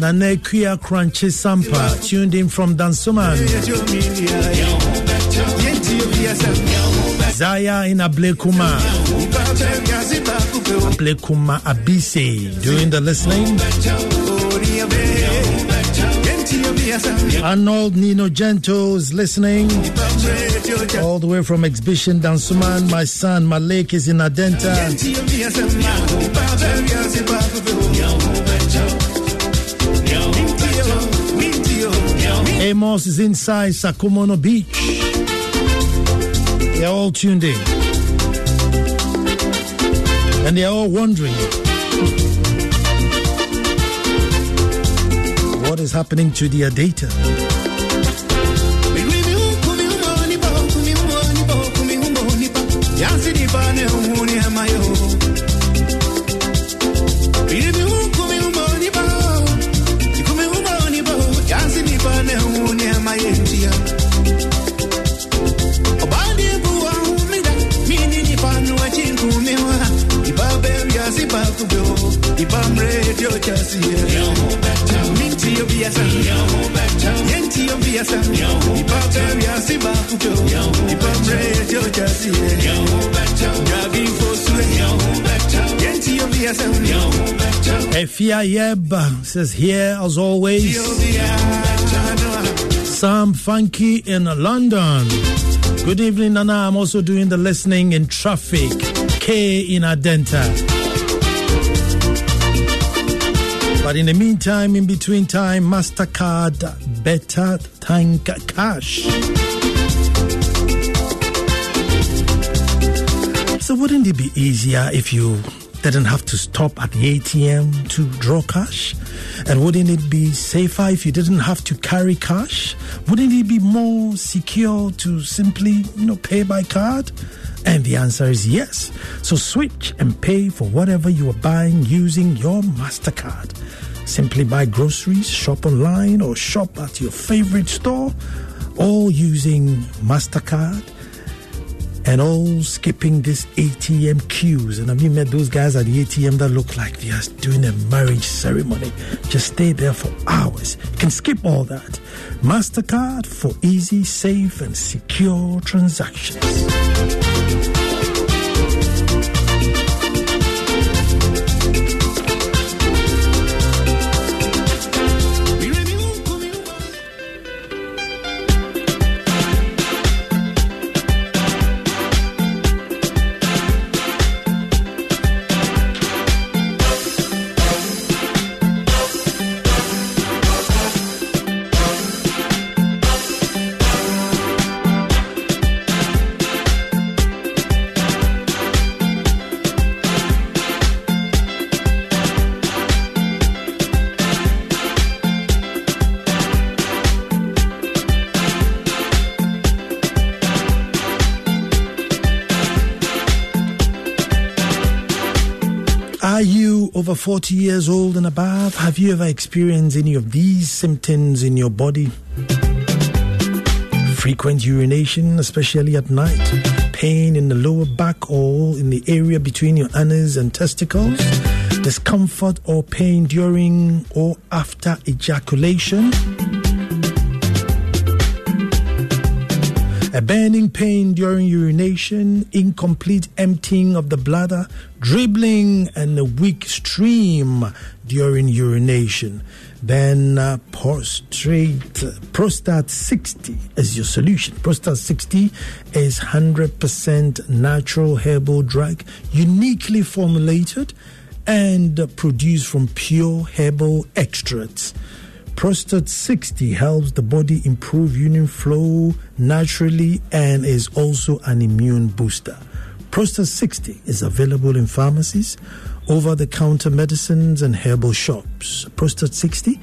Nana Kuya Crunchy Sampa, tuned in from Dansoman. Zaya in Ablekuma. Ablekuma Abise, doing the listening. Arnold Nino Gento is listening all the way from Exhibition Dansoman. My son Malik is in Adenta. Amos is inside Sakumono Beach. They're all tuned in. And they're all wondering is happening to their data. Efia Yeb says here as always. Sam Funky in London. Good evening, Nana. I'm also doing the listening in traffic. K in Adenta. But in the meantime, in between time, MasterCard better thank cash. So wouldn't it be easier if you didn't have to stop at the ATM to draw cash? And wouldn't it be safer if you didn't have to carry cash? Wouldn't it be more secure to simply, you know, pay by card? And the answer is yes. So switch and pay for whatever you are buying using your MasterCard. Simply buy groceries, shop online, or shop at your favorite store, all using MasterCard and all skipping these ATM queues. And have you met those guys at the ATM that look like they are doing a marriage ceremony? Just stay there for hours. You can skip all that. MasterCard for easy, safe, and secure transactions. 40 years old and above? Have you ever experienced any of these symptoms in your body? Frequent urination, especially at night, pain in the lower back or in the area between your anus and testicles, discomfort or pain during or after ejaculation. A burning pain during urination, incomplete emptying of the bladder, dribbling, and a weak stream during urination. Then uh, prostrate, Prostate 60 is your solution. Prostate 60 is 100% natural herbal drug, uniquely formulated and produced from pure herbal extracts. Prostate 60 helps the body improve urine flow naturally and is also an immune booster. Prostate 60 is available in pharmacies, over the counter medicines, and herbal shops. Prostate 60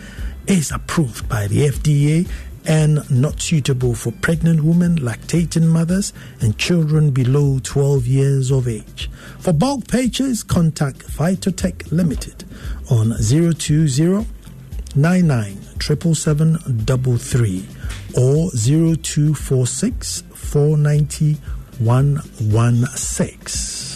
is approved by the FDA and not suitable for pregnant women, lactating mothers, and children below 12 years of age. For bulk purchase, contact Phytotech Limited on 020 99 777 or 0246 490 116.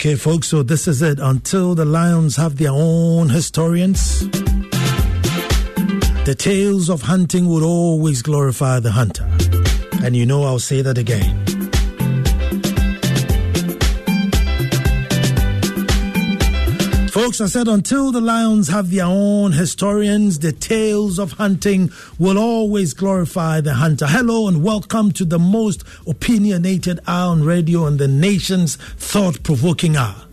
Okay, folks, so this is it. Until the Lions have their own historians, the tales of hunting would always glorify the hunter. And you know, I'll say that again. Folks, I said until the lions have their own historians, the tales of hunting will always glorify the hunter. Hello and welcome to the most opinionated hour on radio and the nation's thought provoking hour.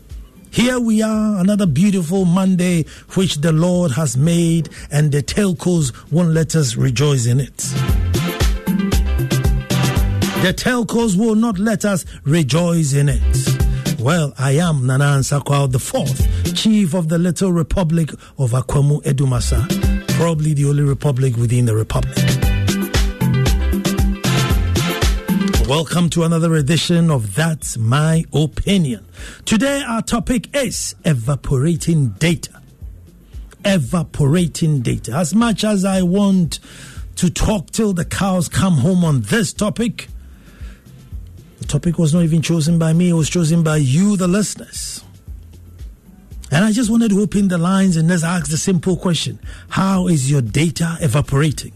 Here we are, another beautiful Monday which the Lord has made, and the telcos won't let us rejoice in it. The telcos will not let us rejoice in it. Well, I am Nana Nsakwao the fourth, chief of the little republic of Akwamu Edumasa, probably the only republic within the republic. Welcome to another edition of That's My Opinion. Today, our topic is evaporating data. Evaporating data. As much as I want to talk till the cows come home on this topic, topic was not even chosen by me, it was chosen by you, the listeners. And I just wanted to open the lines and let's ask the simple question How is your data evaporating?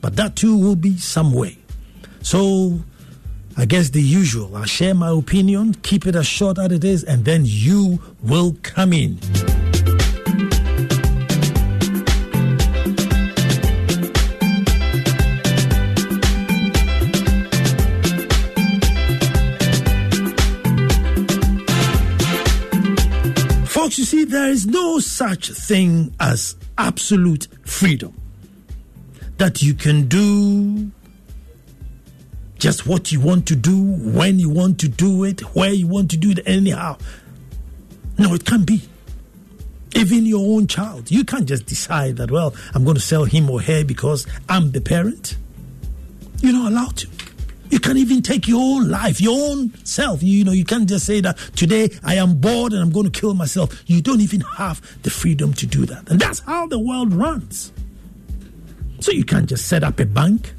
But that too will be some way. So I guess the usual. I'll share my opinion, keep it as short as it is, and then you will come in. Folks, you see, there is no such thing as absolute freedom. That you can do just what you want to do, when you want to do it, where you want to do it, anyhow. No, it can't be. Even your own child, you can't just decide that, well, I'm going to sell him or her because I'm the parent. You're not allowed to. You can't even take your own life, your own self. You, you, know, you can't just say that today I am bored and I'm going to kill myself. You don't even have the freedom to do that. And that's how the world runs. So you can't just set up a bank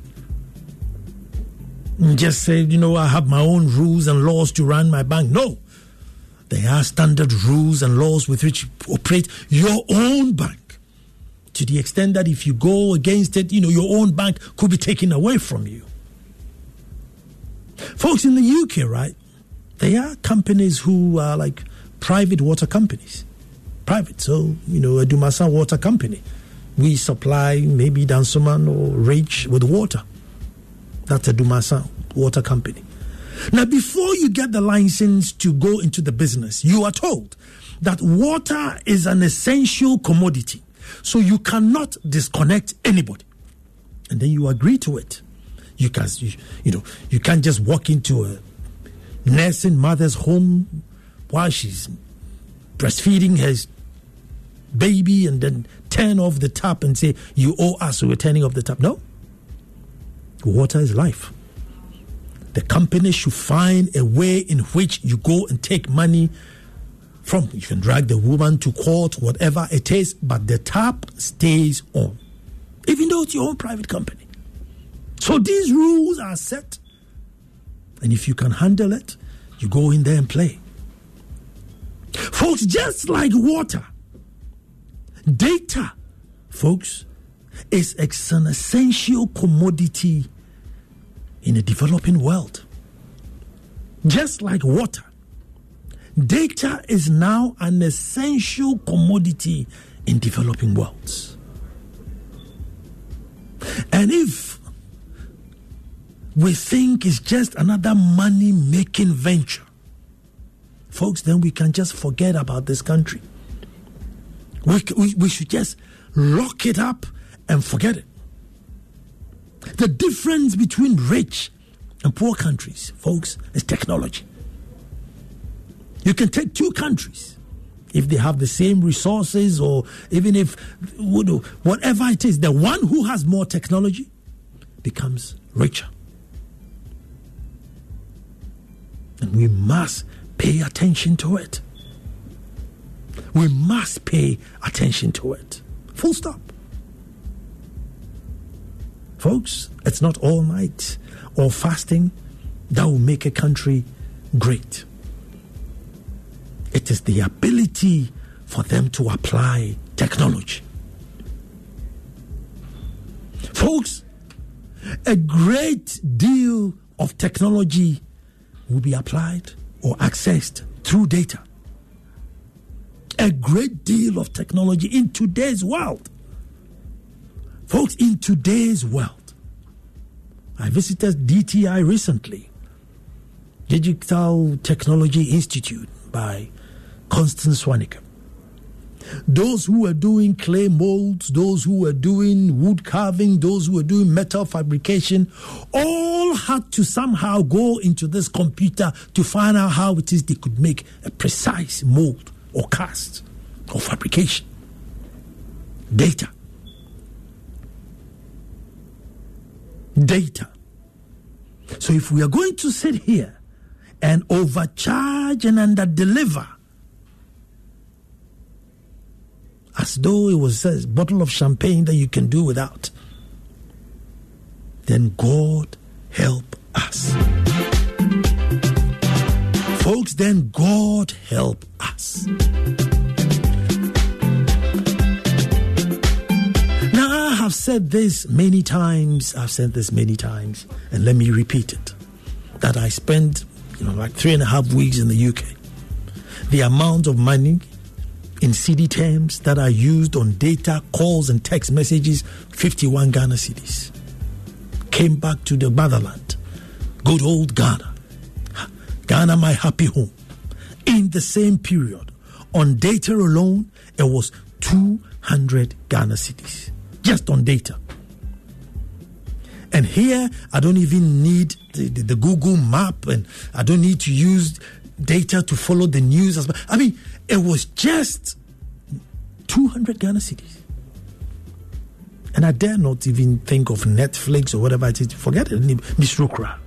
and just say, you know, I have my own rules and laws to run my bank. No. There are standard rules and laws with which you operate your own bank. To the extent that if you go against it, you know, your own bank could be taken away from you. Folks in the UK, right? There are companies who are like private water companies. Private. So, you know, a Dumasa Water Company. We supply maybe Dansoman or Rage with water. That's a Dumasa Water Company. Now, before you get the license to go into the business, you are told that water is an essential commodity. So you cannot disconnect anybody. And then you agree to it. You can, you, you know, you can't just walk into a nursing mother's home while she's breastfeeding her baby and then turn off the tap and say, You owe us, we're turning off the tap. No. Water is life. The company should find a way in which you go and take money from. You can drag the woman to court, whatever it is, but the tap stays on, even though it's your own private company. So these rules are set. And if you can handle it, you go in there and play. Folks, just like water, data, folks, is an essential commodity in a developing world. Just like water, data is now an essential commodity in developing worlds. And if we think it's just another money making venture, folks, then we can just forget about this country. We, we, we should just lock it up and forget it. The difference between rich and poor countries, folks, is technology. You can take two countries if they have the same resources or even if whatever it is, the one who has more technology becomes richer. And we must pay attention to it. We must pay attention to it. Full stop. Folks, it's not all night or fasting that will make a country great. It is the ability for them to apply technology. Folks, a great deal of technology will be applied or accessed through data. A great deal of technology in today's world. Folks, in today's world, I visited DTI recently, Digital Technology Institute by Constance Swaniker. Those who were doing clay molds, those who were doing wood carving, those who were doing metal fabrication, all had to somehow go into this computer to find out how it is they could make a precise mold or cast or fabrication. Data. Data. So if we are going to sit here and overcharge and underdeliver, as though it was a bottle of champagne that you can do without, then God help us. Folks, then God help us. Now, I have said this many times, I've said this many times, and let me repeat it that I spent, you know, like three and a half weeks in the UK. The amount of money in cedi terms that are used on data, calls, and text messages 51 Ghana cedis. Came back to the motherland, good old Ghana. Ghana, my happy home. In the same period, on data alone, it was 200 Ghana cedis. just on data. And here, I don't even need the, the, the, Google map and I don't need to use data to follow the news. As well. I mean, it was just 200 Ghana cedis. And I dare not even think of Netflix or whatever it is. Forget it, Miss Rukra.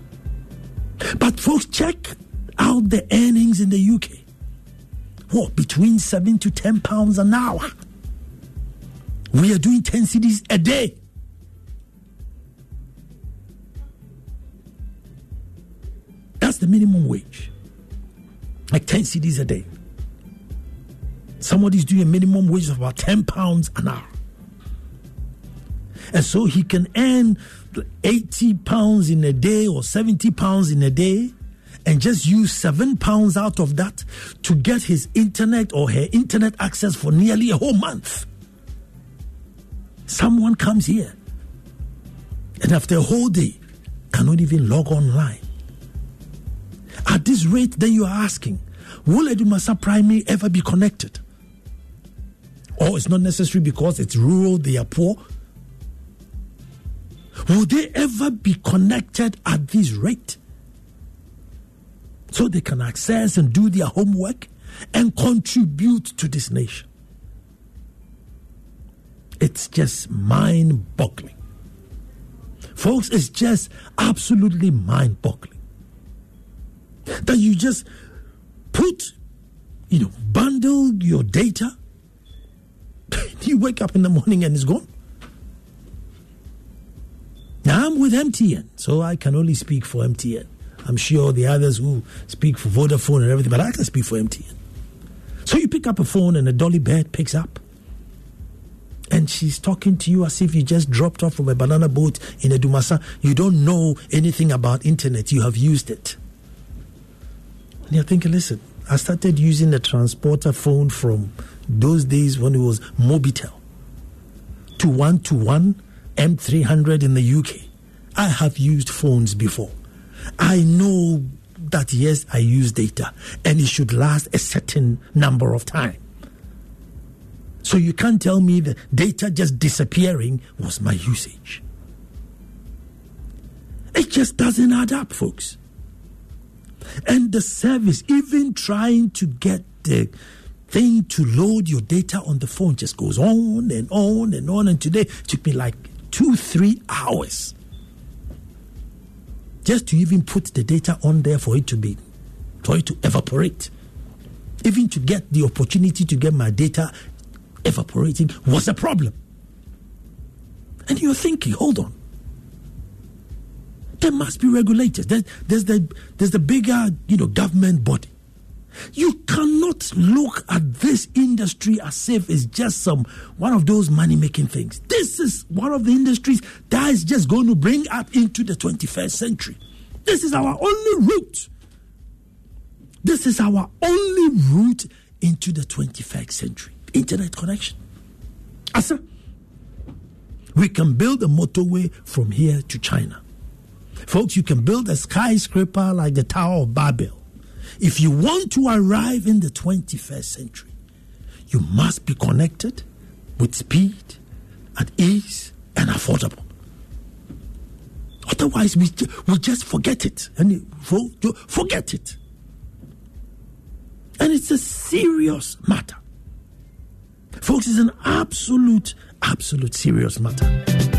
But folks, check out the earnings in the UK. What, between 7 to 10 pounds an hour? We are doing 10 cedis a day. That's the minimum wage. Like 10 cedis a day. Somebody's doing a minimum wage of about 10 pounds an hour. And so he can earn 80 pounds in a day or 70 pounds in a day and just use 7 pounds out of that to get his internet or her internet access for nearly a whole month. Someone comes here and after a whole day cannot even log online. At this rate, then you are asking, will Edumasa Primary ever be connected? Or it's not necessary because it's rural, they are poor. Will they ever be connected at this rate? So they can access and do their homework and contribute to this nation. It's just mind boggling. Folks, it's just absolutely mind boggling that you just put, you know, bundle your data you wake up in the morning and it's gone. Now I'm with MTN, so I can only speak for MTN. I'm sure the others who speak for Vodafone and everything, but I can speak for MTN. So you pick up a phone and a dolly bed picks up. and she's talking to you as if you just dropped off from a banana boat in a Dumasa. You don't know anything about internet. You have used it. And you're thinking, listen, I started using the transporter phone from those days when it was Mobitel to one to one M300 in the UK. I have used phones before. I know that yes, I use data and it should last a certain number of time. So you can't tell me the data just disappearing was my usage. It just doesn't add up, folks. And the service, even trying to get the thing to load your data on the phone, just goes on and on and on. And today it took me like two, three hours just to even put the data on there for it to be, for it to evaporate. Even to get the opportunity to get my data evaporating was a problem. And you're thinking, hold on. There must be regulators. There's, there's the there's the bigger, you know, government body. You cannot look at this industry as if it's just some one of those money making things. This is one of the industries that is just going to bring up into the 21st century. This is our only route. This is our only route into the 21st century internet connection. Asa, we can build a motorway from here to China. Folks, you can build a skyscraper like the Tower of Babel. If you want to arrive in the 21st century, you must be connected with speed at ease and affordable. Otherwise, we, we just forget it and forget it. And it's a serious matter. Folks, it's an absolute, absolute serious matter.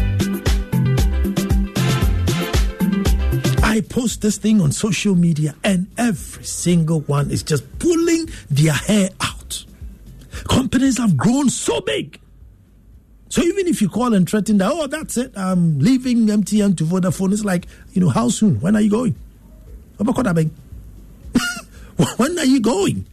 I post this thing on social media, and every single one is just pulling their hair out. Companies have grown so big. So even if you call and threaten that, oh, that's it, I'm leaving MTN to Vodafone, it's like, you know, how soon? When are you going? when are you going?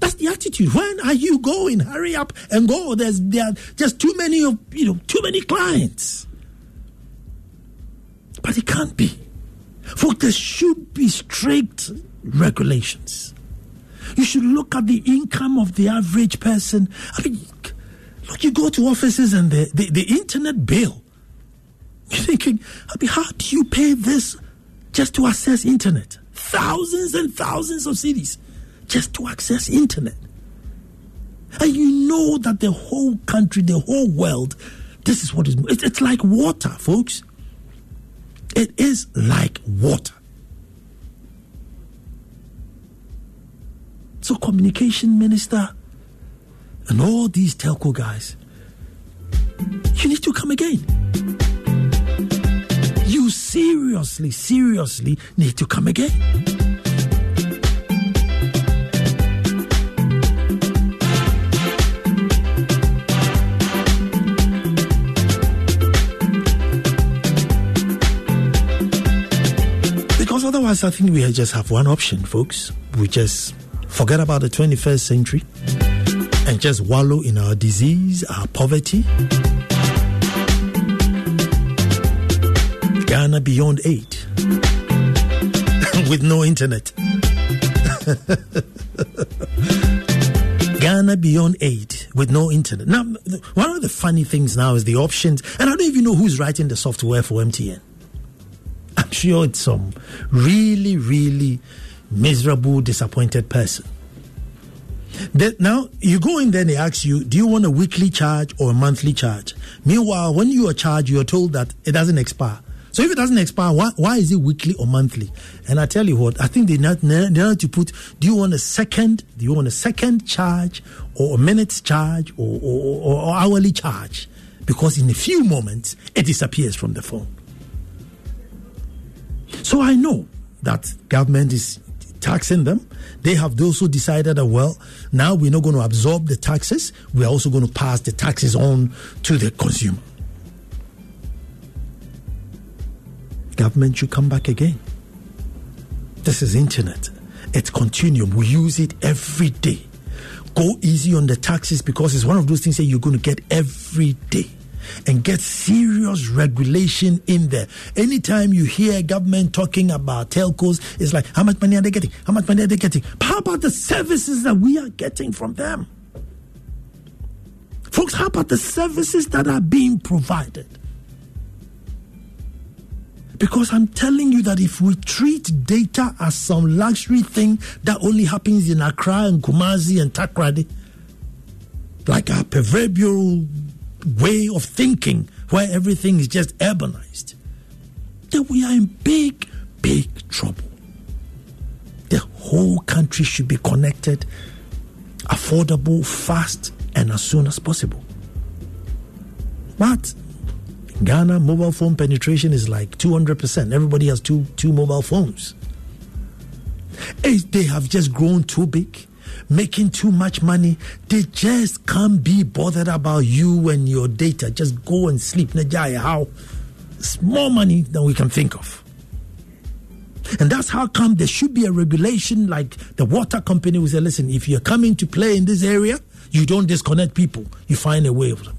That's the attitude. When are you going? Hurry up and go. There's there are just too many of you know too many clients. But it can't be. For there should be strict regulations. You should look at the income of the average person. I mean, look, you go to offices and the, the, the internet bill. You're thinking, I mean, how do you pay this just to access internet? Thousands and thousands of cedis just to access internet. And you know that the whole country, the whole world, this is what is it's like water, folks. It is like water. So, communication minister and all these telco guys, you need to come again. You seriously, seriously need to come again. Otherwise, I think we just have one option, folks. We just forget about the 21st century and just wallow in our disease, our poverty. Ghana Beyond Aid with no internet. Ghana Beyond Aid with no internet. Now, one of the funny things now is the options, and I don't even know who's writing the software for MTN. It's some really, really miserable, disappointed person. That now you go in there and they ask you, do you want a weekly charge or a monthly charge? Meanwhile, when you are charged, you are told that it doesn't expire. So if it doesn't expire, why, why is it weekly or monthly? And I tell you what, I think they need, they need to put, do you want a second, do you want a second charge or a minute's charge or, or, or hourly charge? Because in a few moments, it disappears from the phone. So I know that government is taxing them. They have also decided that, well, now we're not going to absorb the taxes. We're also going to pass the taxes on to the consumer. Government should come back again. This is internet. It's continuum. We use it every day. Go easy on the taxes because it's one of those things that you're going to get every day and get serious regulation in there. Anytime you hear government talking about telcos, it's like, how much money are they getting? How much money are they getting? But How about the services that we are getting from them? Folks, how about the services that are being provided? Because I'm telling you that if we treat data as some luxury thing that only happens in Accra and Kumasi and Takoradi, like a proverbial way of thinking where everything is just urbanized, then we are in big, big trouble. The whole country should be connected, affordable, fast, and as soon as possible. But in Ghana, mobile phone penetration is like 200%. Everybody has two, two mobile phones. They have just grown too big making too much money. They just can't be bothered about you and your data. Just go and sleep. How? It's more money than we can think of. And that's how come there should be a regulation like the water company will say, listen, if you're coming to play in this area, you don't disconnect people. You find a way of them.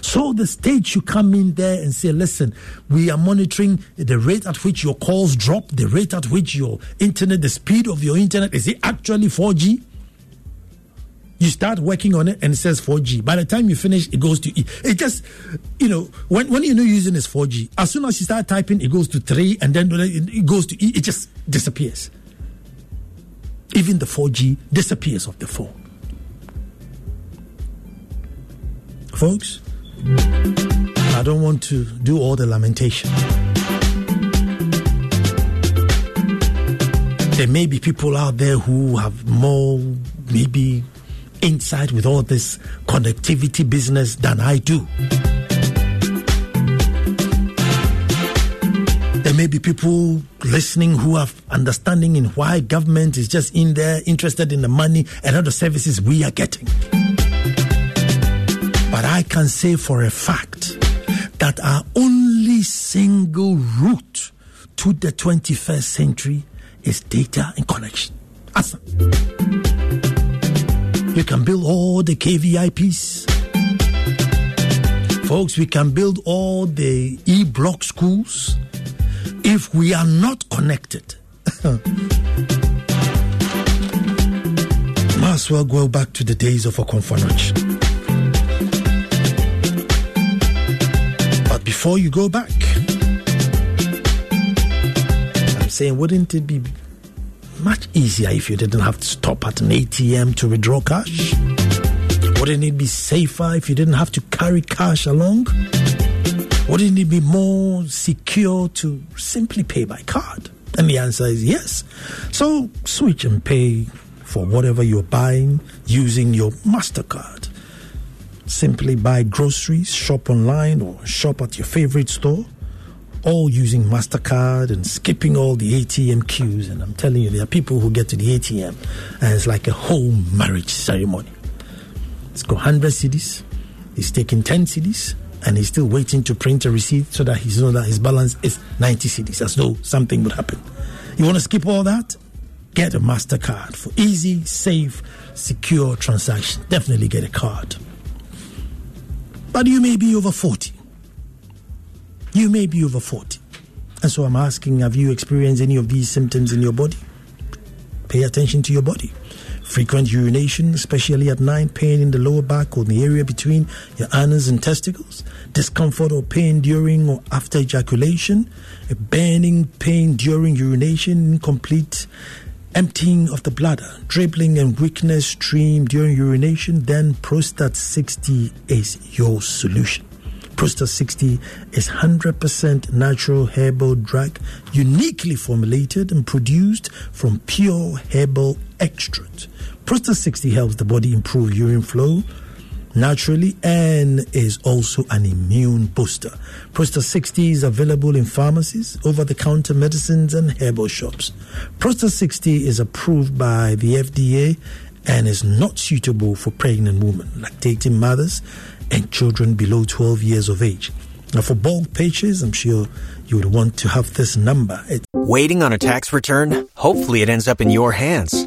So the state should come in there and say, listen, we are monitoring the rate at which your calls drop, the rate at which your internet, the speed of your internet, is it actually 4G? You start working on it and it says 4G. By the time you finish, it goes to E. It just, you know, when, when you know using is 4G, as soon as you start typing, it goes to 3 and then it goes to E. It just disappears. Even the 4G disappears off the phone. Folks, I don't want to do all the lamentation. There may be people out there who have more, maybe insight with all this connectivity business than I do. There may be people listening who have understanding in why government is just in there interested in the money and other services we are getting. But I can say for a fact that our only single route to the 21st century is data and connection. Awesome. You can build all the KVIPs. Folks, we can build all the E block schools if we are not connected. Might as well go back to the days of Okomfo But before you go back, I'm saying, wouldn't it be much easier if you didn't have to stop at an ATM to withdraw cash? Wouldn't it be safer if you didn't have to carry cash along? Wouldn't it be more secure to simply pay by card? And the answer is yes. So switch and pay for whatever you're buying using your MasterCard. Simply buy groceries, shop online, or shop at your favorite store all using MasterCard and skipping all the ATM queues. And I'm telling you, there are people who get to the ATM and it's like a whole marriage ceremony. It's got 100 cedis, he's taking 10 cedis, and he's still waiting to print a receipt so that he knows that his balance is 90 cedis, as though something would happen. You want to skip all that? Get a MasterCard for easy, safe, secure transaction. Definitely get a card. But you may be over 40 you may be over 40. And so I'm asking have you experienced any of these symptoms in your body? Pay attention to your body. Frequent urination, especially at night, pain in the lower back or the area between your anus and testicles, discomfort or pain during or after ejaculation, a burning pain during urination, incomplete emptying of the bladder, dribbling and weakness stream during urination, then Prostat 60 is your solution. Prostat 60 is 100% natural herbal drug, uniquely formulated and produced from pure herbal extract. Prostat 60 helps the body improve urine flow naturally and is also an immune booster. Prostate 60 is available in pharmacies, over the counter medicines, and herbal shops. Prostate 60 is approved by the FDA and is not suitable for pregnant women, lactating mothers, and children below 12 years of age. Now, for bulk pages, I'm sure you would want to have this number. It's- Waiting on a tax return? Hopefully, it ends up in your hands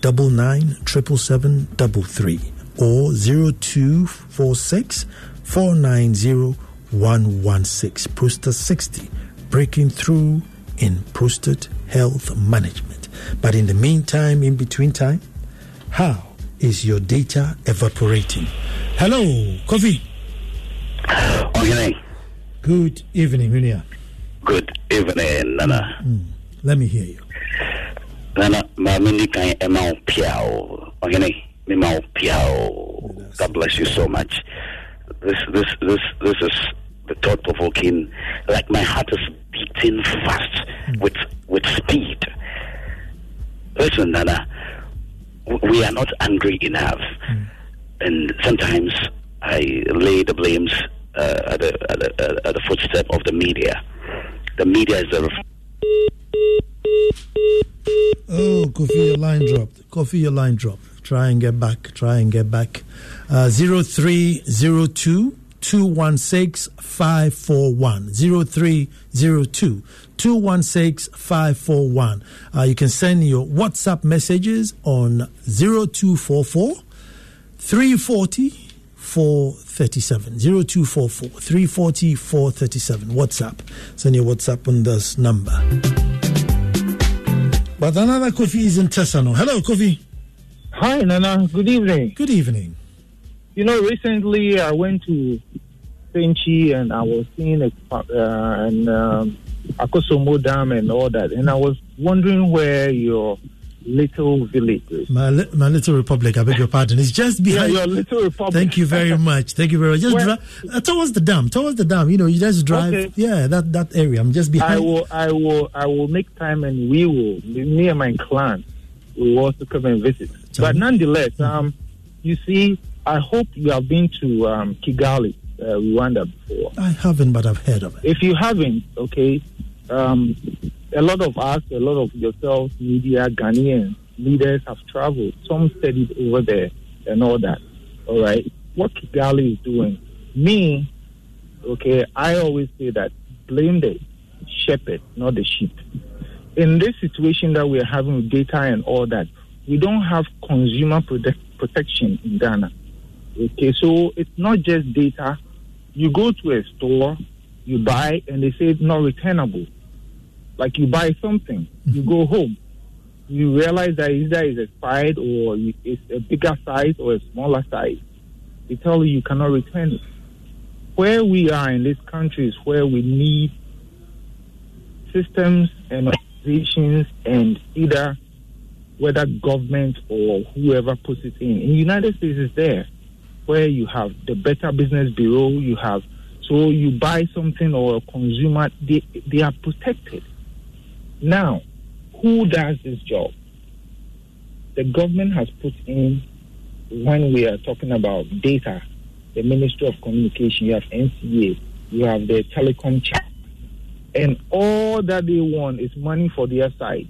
double nine triple seven double three or zero two four six four nine zero one one six. Poster sixty, breaking through in prostate health management. But in the meantime, in between time, how is your data evaporating? Hello, Kofi. Okay. Good evening, Munia. Good evening, Nana. Mm, let me hear you. Nana, maame ni kan ɛma wo piao. Okay, me ma wo. God bless you so much. This, this, this, this is the thought provoking. Like my heart is beating fast with with speed. Listen, Nana, we are not angry enough, and sometimes I lay the blames uh, at, the, at, the, at the footstep of the media. The media is the Oh, Kofi, your line dropped. Kofi, your line dropped. Try and get back. Try and get back. Uh, 0302 216 541. 0302 216 541. Uh, you can send your WhatsApp messages on 0244 340 437. 0244 340 437. WhatsApp. Send your WhatsApp on this number. But another Kofi is in Tesano. Hello, Kofi. Hi, Nana. Good evening. Good evening. You know, recently I went to Senchi and I was seeing a, uh, an um, Akosombo Dam and all that, and I was wondering where your little village is. My, li- my little republic, I beg your pardon. It's just Yeah, behind. your little republic. Thank you very much. Thank you very much. Just Where- drive uh, towards the dam. Towards the dam. You know, you just drive. Okay. Yeah, that, that area. I'm just behind. I will, I will, I will make time, and we will. Me and my clan will also come and visit. But nonetheless, Mm-hmm. um, you see, I hope you have been to um, Kigali, uh, Rwanda before. I haven't, but I've heard of it. if you haven't, okay, um, a lot of us, a lot of yourselves, media, Ghanaian leaders have traveled. Some studied over there and all that. All right. What Kigali is doing, me, okay, I always say that blame the shepherd, not the sheep. In this situation that we're having with data and all that, we don't have consumer protect, protection in Ghana. Okay, so it's not just data. You go to a store, you buy, and they say it's not returnable. Like you buy something, you go home, you realize that either it's expired or it's a bigger size or a smaller size. They tell you you cannot return it. Where we are in this country is where we need systems and organizations and either whether government or whoever puts it in. In the United States is there where you have the Better Business Bureau, you have so you buy something or a consumer, they they are protected. Now, who does this job? The government has put in when we are talking about data, the Ministry of Communication, you have NCA, you have the telecom chat, and all that they want is money for their side.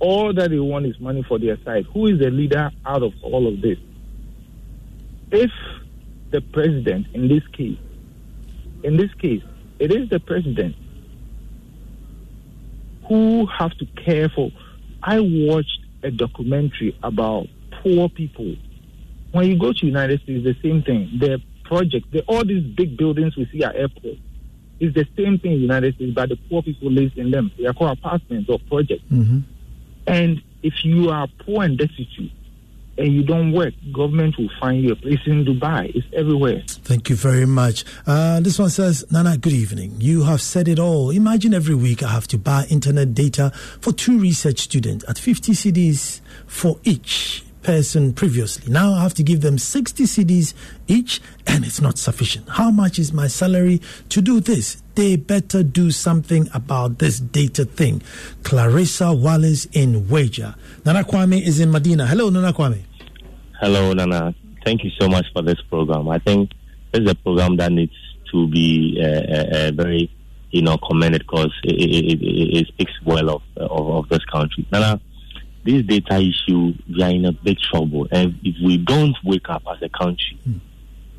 all that they want is money for their side. Who is the leader out of all of this? If the president, in this case, in this case, it is the president who have to care for. I watched a documentary about poor people. When you go to United States, the same thing. The project, the, all these big buildings we see at airports, is the same thing in United States, but the poor people live in them. They are called apartments or projects. Mm-hmm. And if you are poor and destitute, and you don't work, government will find you a place in Dubai. It's everywhere. Thank you very much. Uh, this one says, Nana, good evening. You have said it all. Imagine every week I have to buy internet data for two research students at 50 cedis for each person previously. Now I have to give them 60 cedis each, and it's not sufficient. How much is my salary to do this? They better do something about this data thing. Clarissa Wallace in Wager. Nana Kwame is in Medina. Hello, Nana Kwame. Hello, Nana. Thank you so much for this program. I think this is a program that needs to be uh, uh, uh very, you know, commended because it, it, it, it, speaks well of, of, of this country. Nana, this data issue, we are in a big trouble. And if we don't wake up as a country, mm.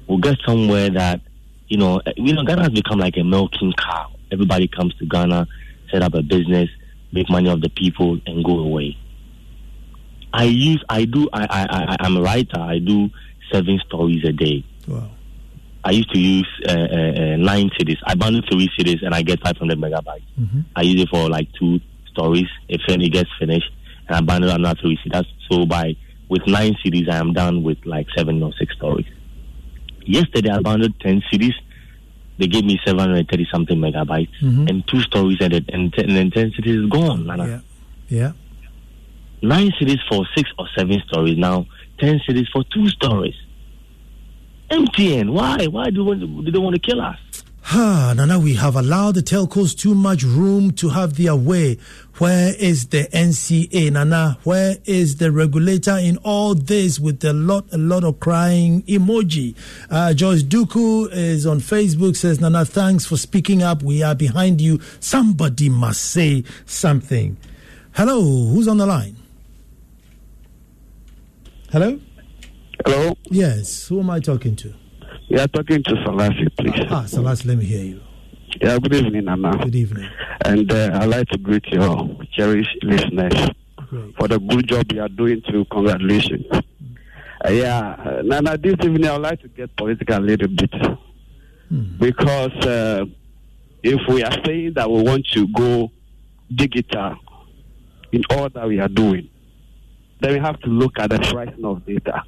we'll get somewhere that, you know, you know, Ghana has become like a milking cow. Everybody comes to Ghana, set up a business, make money off the people, and go away. I use, I do, I, I, I, I'm a writer. I do seven stories a day. Wow. I used to use uh, uh, nine cedis. I bundle three cedis and I get 500 megabytes. Mm-hmm. I use it for like two stories. If it gets finished, and bundle another three cedis. So by with nine cedis, I am done with like seven or six stories. Yesterday, I bundled 10 cedis. They gave me 730 something megabytes mm-hmm. and two stories, and, it, and, then 10 cedis is gone. Yeah. Yeah. Nine cedis for six or seven stories. Now, 10 cedis for two stories. MTN, why? Why do, want to, do they want to kill us? Ah, Nana, we have allowed the telcos too much room to have their way. Where is the NCA, Nana? Where is the regulator in all this with a lot, a lot of crying emoji? Uh, Joyce Duku is on Facebook, says, Nana, thanks for speaking up. We are behind you. Somebody must say something. Hello, who's on the line? Hello? Hello? Yes, who am I talking to? You are talking to Salasi, please. Ah, Salasi, let me hear you. Yeah, good evening, Anna. Good evening. And uh, I'd like to greet your cherished listeners Great. for the good job you are doing, too. Congratulations. Uh, yeah, uh, Nana, this evening I'd like to get political a little bit. Hmm. Because uh, if we are saying that we want to go digital in all that we are doing, then we have to look at the pricing of data.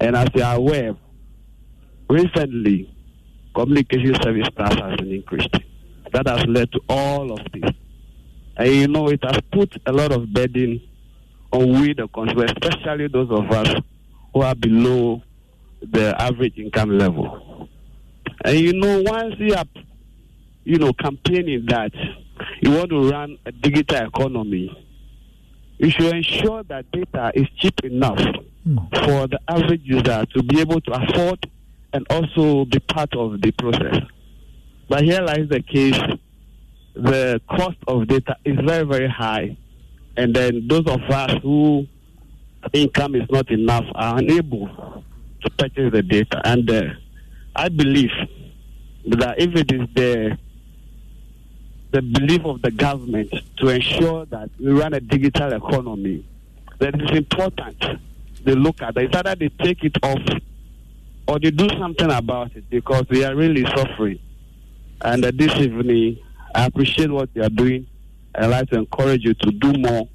And as you are aware, recently, communication service price has been increased. That has led to all of this. And you know, it has put a lot of burden on we, the consumer, especially those of us who are below the average income level. And you know, once you are, you know, campaigning that you want to run a digital economy, you should ensure that data is cheap enough Mm. for the average user to be able to afford and also be part of the process. But here lies the case the cost of data is very, very high. And then those of us who income is not enough are unable to purchase the data. And uh, I believe that if it is the the belief of the government to ensure that we run a digital economy, then it is important they look at it. It's either they take it off or they do something about it because they are really suffering. And uh, this evening, I appreciate what you are doing. I'd like to encourage you to do more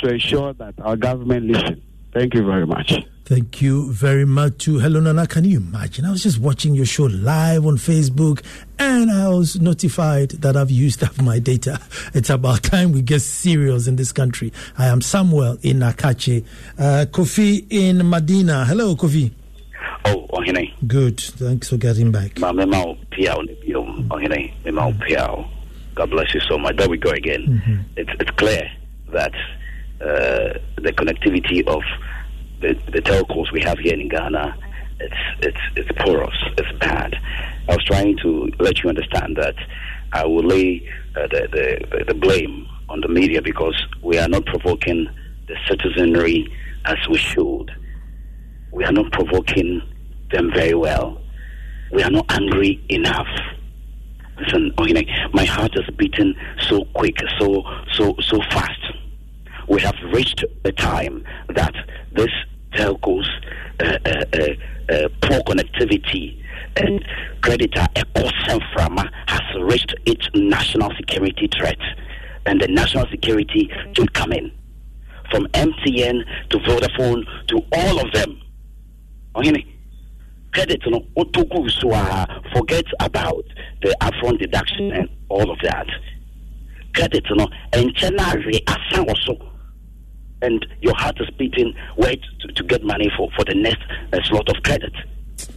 to ensure that our government listens. Thank you very much. Thank you very much to Hello Nana. Can you imagine? I was just watching your show live on Facebook and I was notified that I've used up my data. It's about time we get serious in this country. I am Samuel in Nakache. Uh, Kofi in Medina. Hello, Kofi. Oh, Ohene. Good. Thanks for getting back. Ma memao piao ne bio. Ohene. Memao piao. God bless you so much. There we go again. Mhm. It's it's clear that uh, the connectivity of the, the telcos we have here in Ghana, it's it's it's porous. It's bad. I was trying to let you understand that I will lay uh, the, the the blame on the media because we are not provoking the citizenry as we should. We are not provoking them very well. We are not angry enough. Listen, my heart is beating so quick, so so so fast. We have reached a time that this telcos uh, uh, uh, uh poor connectivity and creditor Ecosen Frama has reached its national security threat, and the national security should come in from MTN to Vodafone to all of them. Credit, you know, forget about the upfront deduction and all of that. Credit, you know, and also and your heart is beating, wait to, to get money for, for the next uh, slot of credit.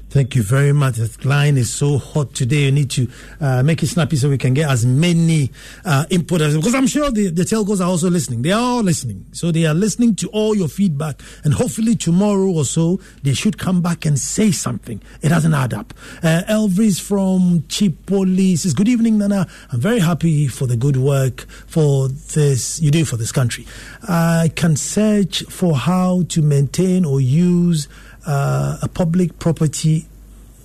Thank you very much. The line is so hot today. You need to uh, make it snappy so we can get as many uh, input as because I'm sure the, the telcos are also listening. They are all listening. So they are listening to all your feedback. And hopefully tomorrow or so, they should come back and say something. It doesn't add up. Uh, Elvis from Chipoli says, Good evening, Nana. I'm very happy for the good work for this you do for this country. I can search for how to maintain or use uh, a public property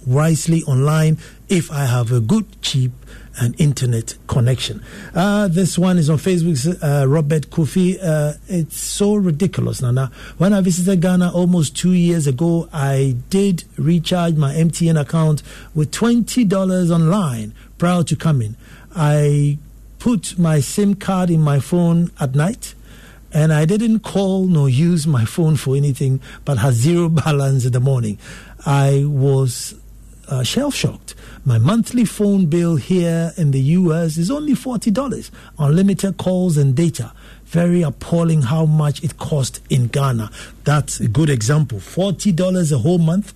wisely online if I have a good, cheap, and internet connection. Uh, this one is on Facebook. Uh, Robert Kofi. Uh, it's so ridiculous, Nana. When I visited Ghana almost two years ago, I did recharge my MTN account with twenty dollars online prior to coming. I put my SIM card in my phone at night and I didn't call nor use my phone for anything, but had zero balance in the morning. I was uh, shell shocked. My monthly phone bill here in the US is only $40, unlimited calls and data. Very appalling how much it cost in Ghana. That's a good example. $40 a whole month.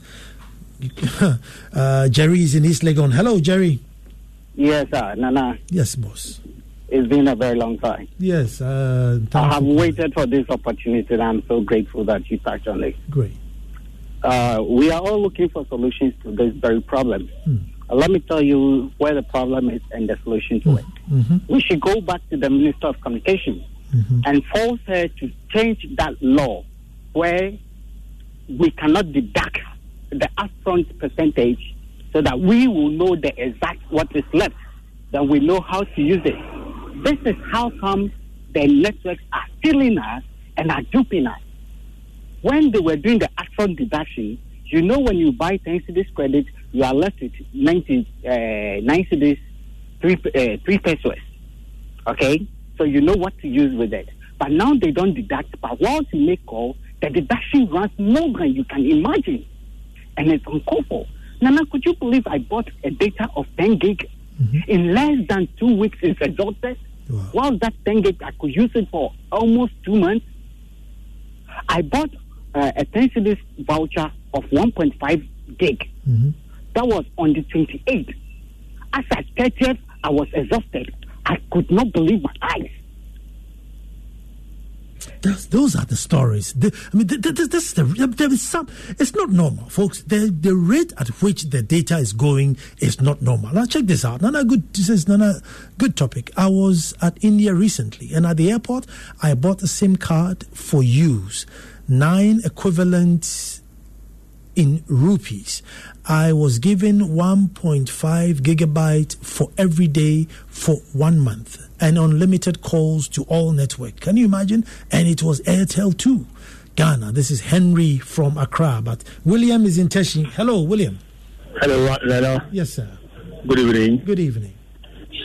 uh, Jerry is in East Legon. Hello, Jerry. Yes, sir. Nana. Yes, boss. It's been a very long time. Yes. Uh, I have waited for this opportunity and I'm so grateful that you touched on it. Great. Uh, we are all looking for solutions to this very problem. Mm. Uh, let me tell you where the problem is and the solution to mm. it. Mm-hmm. We should go back to the Minister of Communications mm-hmm. and force her to change that law where we cannot deduct the upfront percentage so that we will know the exact what is left. Then we know how to use it. This is how come the networks are stealing us and are duping us. When they were doing the upfront deduction, you know when you buy 10 cedis credit, you are left with 90, uh, 9 cedis, 3, uh, 3 pesos. Okay? So you know what to use with it. But now they don't deduct. But once you make call, the deduction runs more than you can imagine. And it's uncalled for. Nana, could you believe I bought a data of 10 gig mm-hmm. in less than two weeks? It's exhausted. Wow. While that 10 gig, I could use it for almost two months. I bought uh, a 10 cedis voucher of 1.5 gig. Mm-hmm. That was on the 28th. As I 30th, I was exhausted. I could not believe my eyes. That's, those are the stories. The, I mean, this is the, um, there is some. It's not normal, folks. The the rate at which the data is going is not normal. Now check this out. Nana, good. This is Nana, good topic. I was at India recently, and at the airport, I bought a SIM card for use, nine equivalent in rupees. I was given 1.5 gigabyte for every day for one month and unlimited calls to all network. Can you imagine? And it was Airtel too. Ghana. This is Henry from Accra, but William is in Teshi. Hello, William. Hello, Leno. Yes, sir. Good evening. Good evening.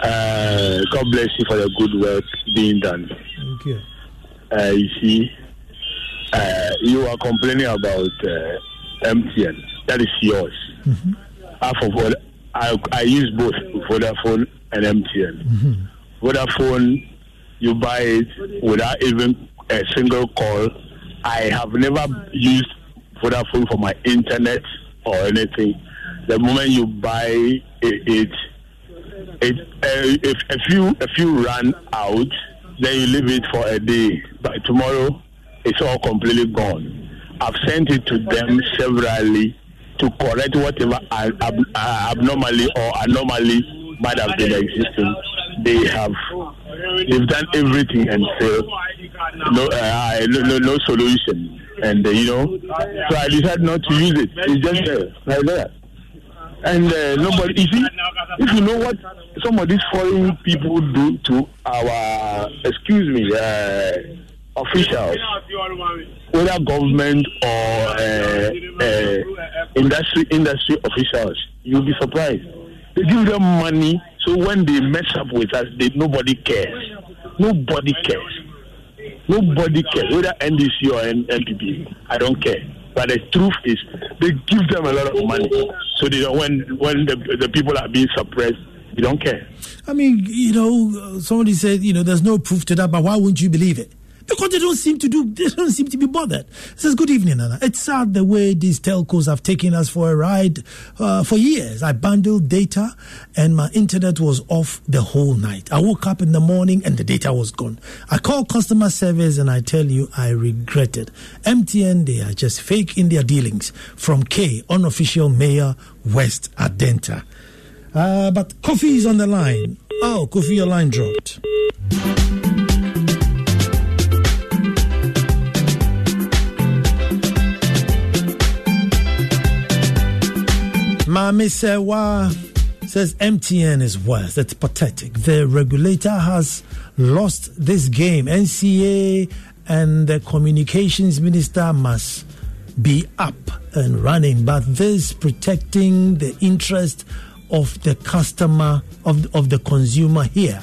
Uh, God bless you for the good work being done. Thank you. Uh, you see, uh, you are complaining about uh, MTN. That is yours. Mm-hmm. Half of I, I use both Vodafone and MTN. Mm-hmm. Vodafone, you buy it without even a single call. I have never used Vodafone for my internet or anything. The moment you buy it, it, it uh, if a few a few run out, then you leave it for a day. By tomorrow, it's all completely gone. I've sent it to them severally to correct whatever ab- ab- abnormally or anomaly might have been existing. They have they've done everything and failed. No, uh, no, no, no solution. And uh, you know, so I decided not to use it. It's just uh. And uh, nobody, you see, if you know what some of these foreign people do to our, excuse me, uh, officials, whether government or uh, uh, industry industry officials, you'll be surprised. They give them money, so when they mess up with us, they, nobody cares. Nobody cares. Nobody cares, whether NDC or NPP. I don't care. But the truth is, they give them a lot of money, so they don't, when when the, the people are being suppressed, they don't care. I mean, you know, somebody said, you know, there's no proof to that, but why wouldn't you believe it? Because they don't seem to do they don't seem to be bothered. It says good evening, Nana. It's sad the way these telcos have taken us for a ride uh, for years. I bundled data and my internet was off the whole night. I woke up in the morning and the data was gone. I called customer service and I tell you I regretted. MTN they are just fake in their dealings. From K, unofficial mayor West Adenta. Uh, but Kofi is on the line. Oh, Kofi, your line dropped. Uh, Mami Sewa uh, says MTN is worse. That's pathetic. The regulator has lost this game. NCA and the communications minister must be up and running, but this protecting the interest of the customer, of, of the consumer here.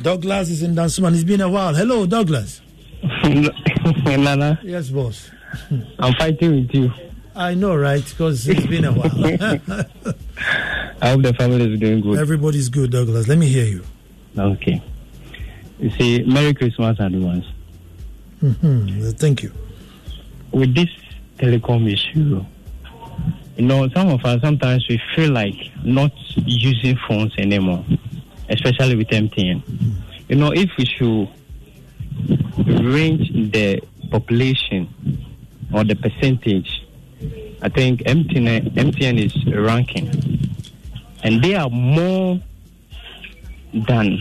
Douglas is in Dansoman. It's been a while. Hello, Douglas. Nana. Yes, boss. I'm fighting with you. I know, right? Because it's been a while. I hope the family is doing good. Everybody's good, Douglas. Let me hear you. Okay. You see, Merry Christmas advance. Mm-hmm. Thank you. With this telecom issue, you know, some of us sometimes we feel like not using phones anymore, especially with MTN. Mm-hmm. You know, if we should range the population or the percentage, I think MTN, MTN is ranking. And they are more than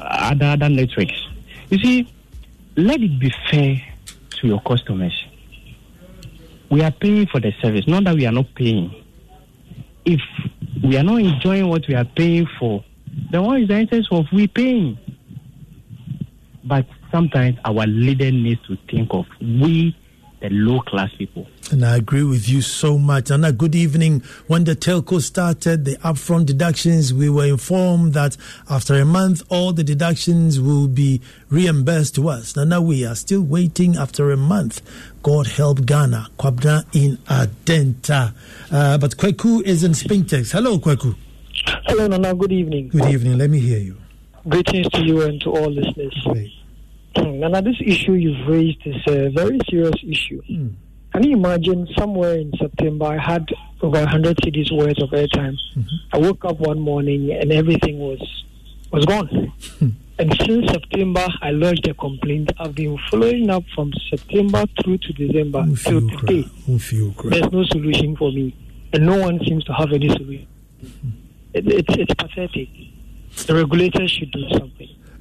other, other networks. You see, let it be fair to your customers. We are paying for the service, not that we are not paying. If we are not enjoying what we are paying for, then what is the essence of we paying? But sometimes our leader needs to think of we the low class people. And I agree with you so much. And a good evening. When the telco started the upfront deductions, we were informed that after a month, all the deductions will be reimbursed to us. Now, now we are still waiting after a month. God help Ghana. Kwabna in Adenta. Uh, but Kweku is in Spintex. Hello, Kweku. Hello, Nana. Good evening. Good evening. Let me hear you. Greetings to you and to all listeners. Great. Nana, this issue you've raised is a very serious issue. Mm. Can you imagine somewhere in September I had over 100 cedis worth of airtime? Mm-hmm. I woke up one morning and everything was was gone. and since September, I lodged a complaint. I've been following up from September through to December till today. There's no solution for me, and no one seems to have any solution. Mm-hmm. It, it's it's pathetic. The regulators should do something.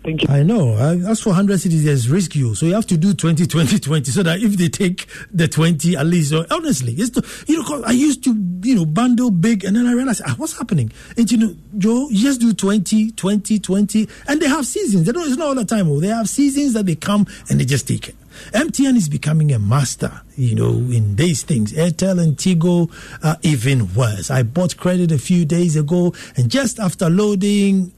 Thank you. I know. As for 100 cedis, there's risk you. So you have to do 20, 20, 20 so that if they take the 20, at least, honestly, it's you know, I used to, you know, bundle big and then I realized, ah, what's happening? And you know, Joe, you just do 20, 20, 20, and they have seasons. They don't, it's not all the time. Oh, they have seasons that they come and they just take it. MTN is becoming a master, you know, in these things. Airtel and Tigo are even worse. I bought credit a few days ago, and just after loading,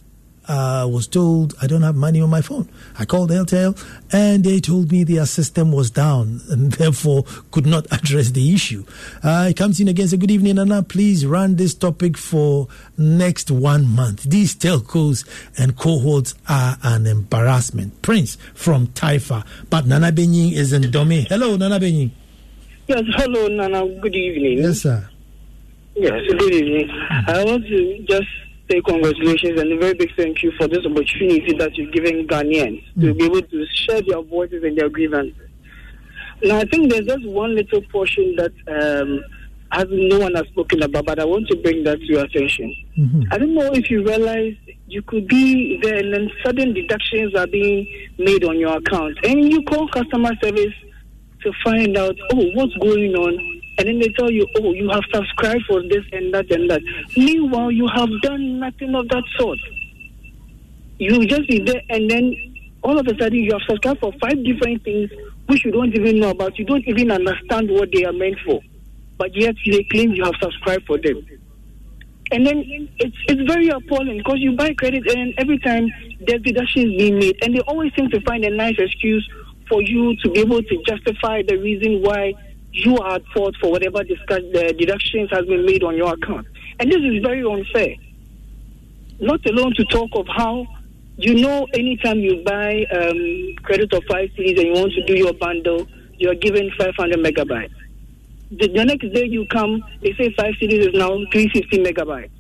uh, was told I don't have money on my phone. I called Airtel and they told me their system was down and therefore could not address the issue. Uh, it comes in again. Say, good evening, Nana. Please run this topic for next one month. These telcos and cohorts are an embarrassment. Prince from Taifa. But Nana Benying is in Dome. Hello, Nana Benying. Yes, hello, Nana. Good evening. Yes, sir. Yes, good evening. I want to just say congratulations and a very big thank you for this opportunity that you've given Ghanaians mm. to be able to share their voices and their grievances. Now, I think there's just one little portion that um, as no one has spoken about, but I want to bring that to your attention. Mm-hmm. I don't know if you realize you could be there and then sudden deductions are being made on your account. And you call customer service to find out, oh, what's going on? And then they tell you, oh, you have subscribed for this and that and that. Meanwhile, you have done nothing of that sort. You just be there and then all of a sudden you have subscribed for five different things which you don't even know about. You don't even understand what they are meant for. But yet they claim you have subscribed for them. And then it's it's very appalling because you buy credit and every time there's deductions being made, and they always seem to find a nice excuse for you to be able to justify the reason why you are at fault for whatever discuss, deductions has been made on your account. And this is very unfair. Not alone to talk of how you know anytime you buy um, credit of five cedis and you want to do your bundle, you're given 500 megabytes. The, the next day you come, they say five cedis is now 350 megabytes.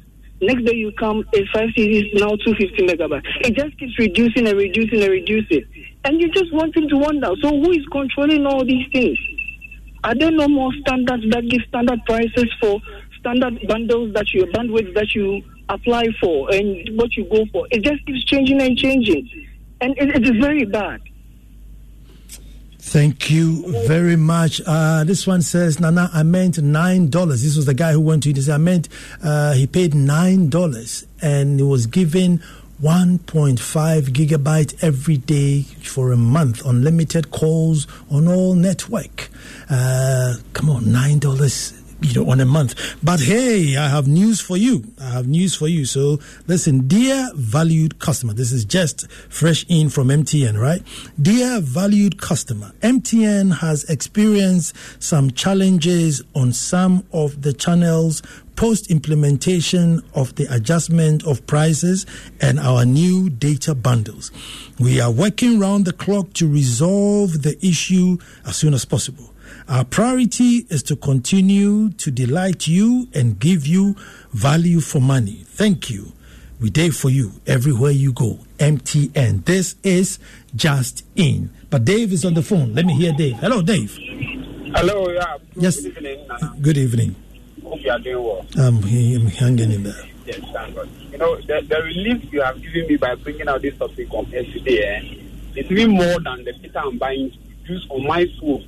Next day you come, it's five cedis now 250 megabytes. It just keeps reducing and reducing and reducing. And you just want him to wonder, so who is controlling all these things? Are there no more standards that give standard prices for standard bundles that you bandwidth that you apply for and what you go for? It just keeps changing and changing, and it, it is very bad. Thank you very much. Uh, this one says, Nana, I meant nine dollars. This was the guy who went to it. He said, I meant uh, he paid nine dollars and he was given 1.5 gigabyte every day for a month, unlimited calls on all network. Uh, come on, nine dollars you know, on a month. But hey, I have news for you. I have news for you. So listen, dear valued customer, this is just fresh in from MTN, right? Dear valued customer, MTN has experienced some challenges on some of the channels post implementation of the adjustment of prices and our new data bundles. We are working round the clock to resolve the issue as soon as possible. Our priority is to continue to delight you and give you value for money. Thank you. We there for you everywhere you go. MTN. This is just in. But Dave is on the phone. Let me hear Dave. Hello, Dave. Hello, yeah. Yes. Good evening. Good evening. Hope you are doing well. I'm, I'm hanging in there. Yes, thank God. You know, the, the relief you have given me by bringing out this topic on yesterday, eh, it's even more than the data I'm buying use on my phone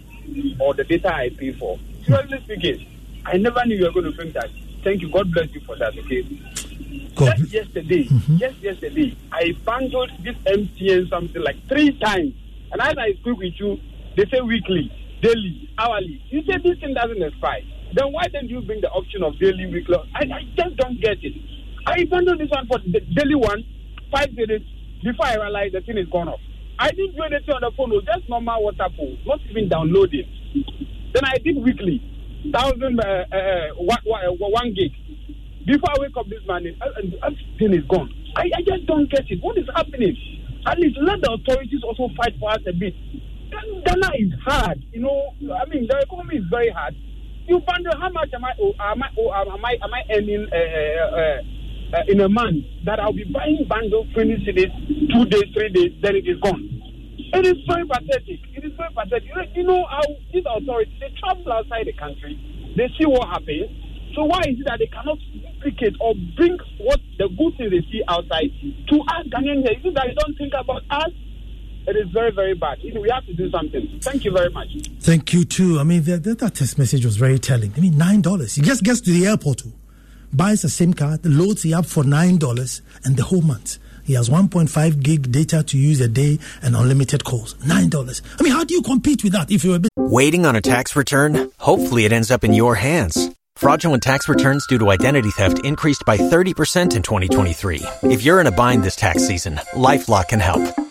or the data I pay for. Seriously speaking, I never knew you were going to bring that. Thank you. God bless you for that, okay? God. Just yesterday, mm-hmm. just yesterday, I bundled this MTN something like three times. And as I speak with you, they say weekly, daily, hourly. You say this thing doesn't expire. Then why don't you bring the option of daily, weekly? I, I just don't get it. I bundled this one for the daily one, five days before I realized the thing is gone off. I didn't do anything on the phone, was just normal WhatsApp, not even downloading. Then I did weekly, thousand uh, uh, one, one, one gig. Before I wake up this morning, uh, everything is gone. I, I just don't get it. What is happening? At least let the authorities also fight for us a bit. Ghana is hard, you know. I mean, the economy is very hard. You wonder how much am I? Oh, am I? Oh, am I? Am I earning uh, uh, uh, in a month that I'll be buying bundle twenty cedis, two days, three days, then it is gone. It is very pathetic. It is very pathetic. You know, you know how these authorities they travel outside the country, they see what happens. So why is it that they cannot duplicate or bring what the good things they see outside to us Ghanaians here? Is it that they don't think about us? It is very, very bad. We have to do something. Thank you very much. Thank you too. I mean, that, that text message was very telling. I mean, nine dollars. He just gets to the airport, buys a SIM card, loads the app for nine dollars, and the whole month he has 1.5 gig data to use a day and unlimited calls. Nine dollars. I mean, how do you compete with that? If you're a bit Waiting on a tax return? Hopefully, it ends up in your hands. Fraudulent tax returns due to identity theft increased by 30% in 2023. If you're in a bind this tax season, LifeLock can help.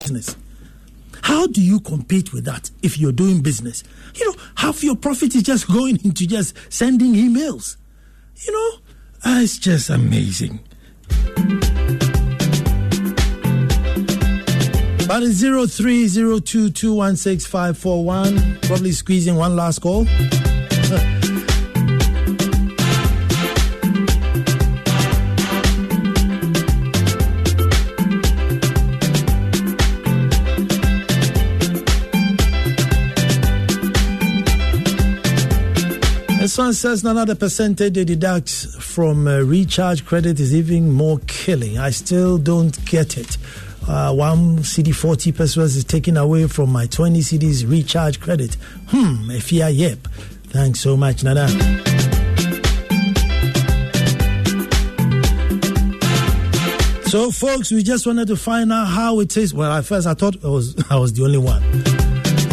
Business. How do you compete with that if you're doing business? You know, half your profit is just going into just sending emails. You know, uh, it's just amazing. But it's 0302216541. Probably squeezing one last call. Says another percentage they deduct from uh, recharge credit is even more killing. I still don't get it. Uh, one cedi 40 pesos is taken away from my 20 cedis recharge credit. Hmm, if yeah, yep. Thanks so much, Nana. So, folks, we just wanted to find out how it is. Well, at first I thought I was I was the only one.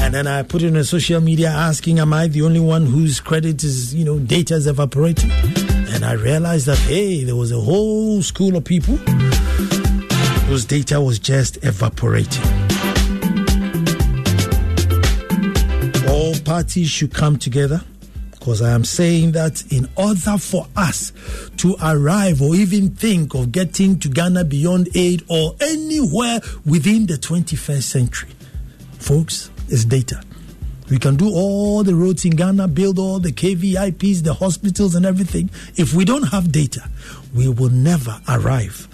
And then I put it on social media asking, Am I the only one whose credit is, you know, data is evaporating? And I realized that, hey, there was a whole school of people whose data was just evaporating. All parties should come together because I am saying that in order for us to arrive or even think of getting to Ghana beyond aid or anywhere within the 21st century, folks, is data. We can do all the roads in Ghana, build all the KVIPs, the hospitals, and everything. If we don't have data, we will never arrive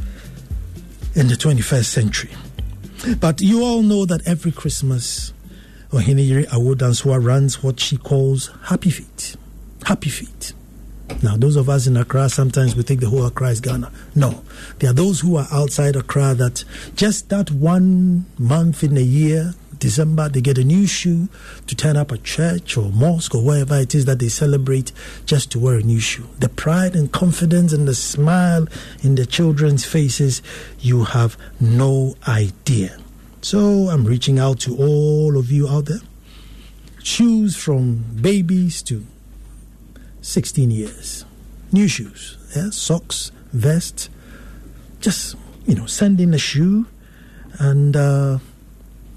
in the 21st century. But you all know that every Christmas, Ohineyere Awodanswa runs what she calls Happy Feet. Happy Feet. Now, those of us in Accra, sometimes we think the whole Accra is Ghana. No. There are those who are outside Accra that just that one month in a year, December, they get a new shoe to turn up at church or mosque or wherever it is that they celebrate just to wear a new shoe. The pride and confidence and the smile in the children's faces, you have no idea. So I'm reaching out to all of you out there. Shoes from babies to 16 years. New shoes, yeah? socks, vest. Just, you know, send in a shoe and. Uh,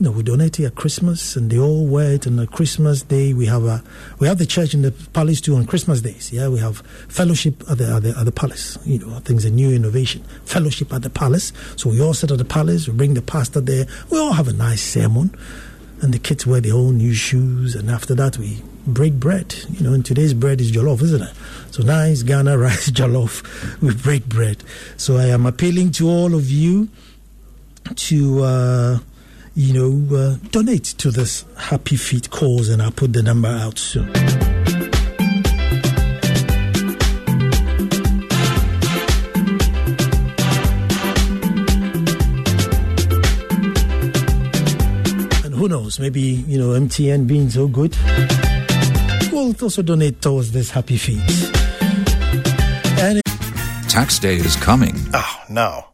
you know, we donate it at Christmas, and they all wear it. on Christmas day, we have a we have the church in the palace too on Christmas days. Yeah, we have fellowship at the at the, at the palace. You know, it's a new innovation. Fellowship at the palace. So we all sit at the palace. We bring the pastor there. We all have a nice sermon, and the kids wear their own new shoes. And after that, we break bread. You know, and today's bread is jollof, isn't it? So nice Ghana rice jollof. We break bread. So I am appealing to all of you to. Uh, you know, uh, donate to this Happy Feet cause, and I'll put the number out soon. And who knows, maybe, you know, MTN being so good, will also donate towards this Happy Feet. And Tax day is coming. Oh, no.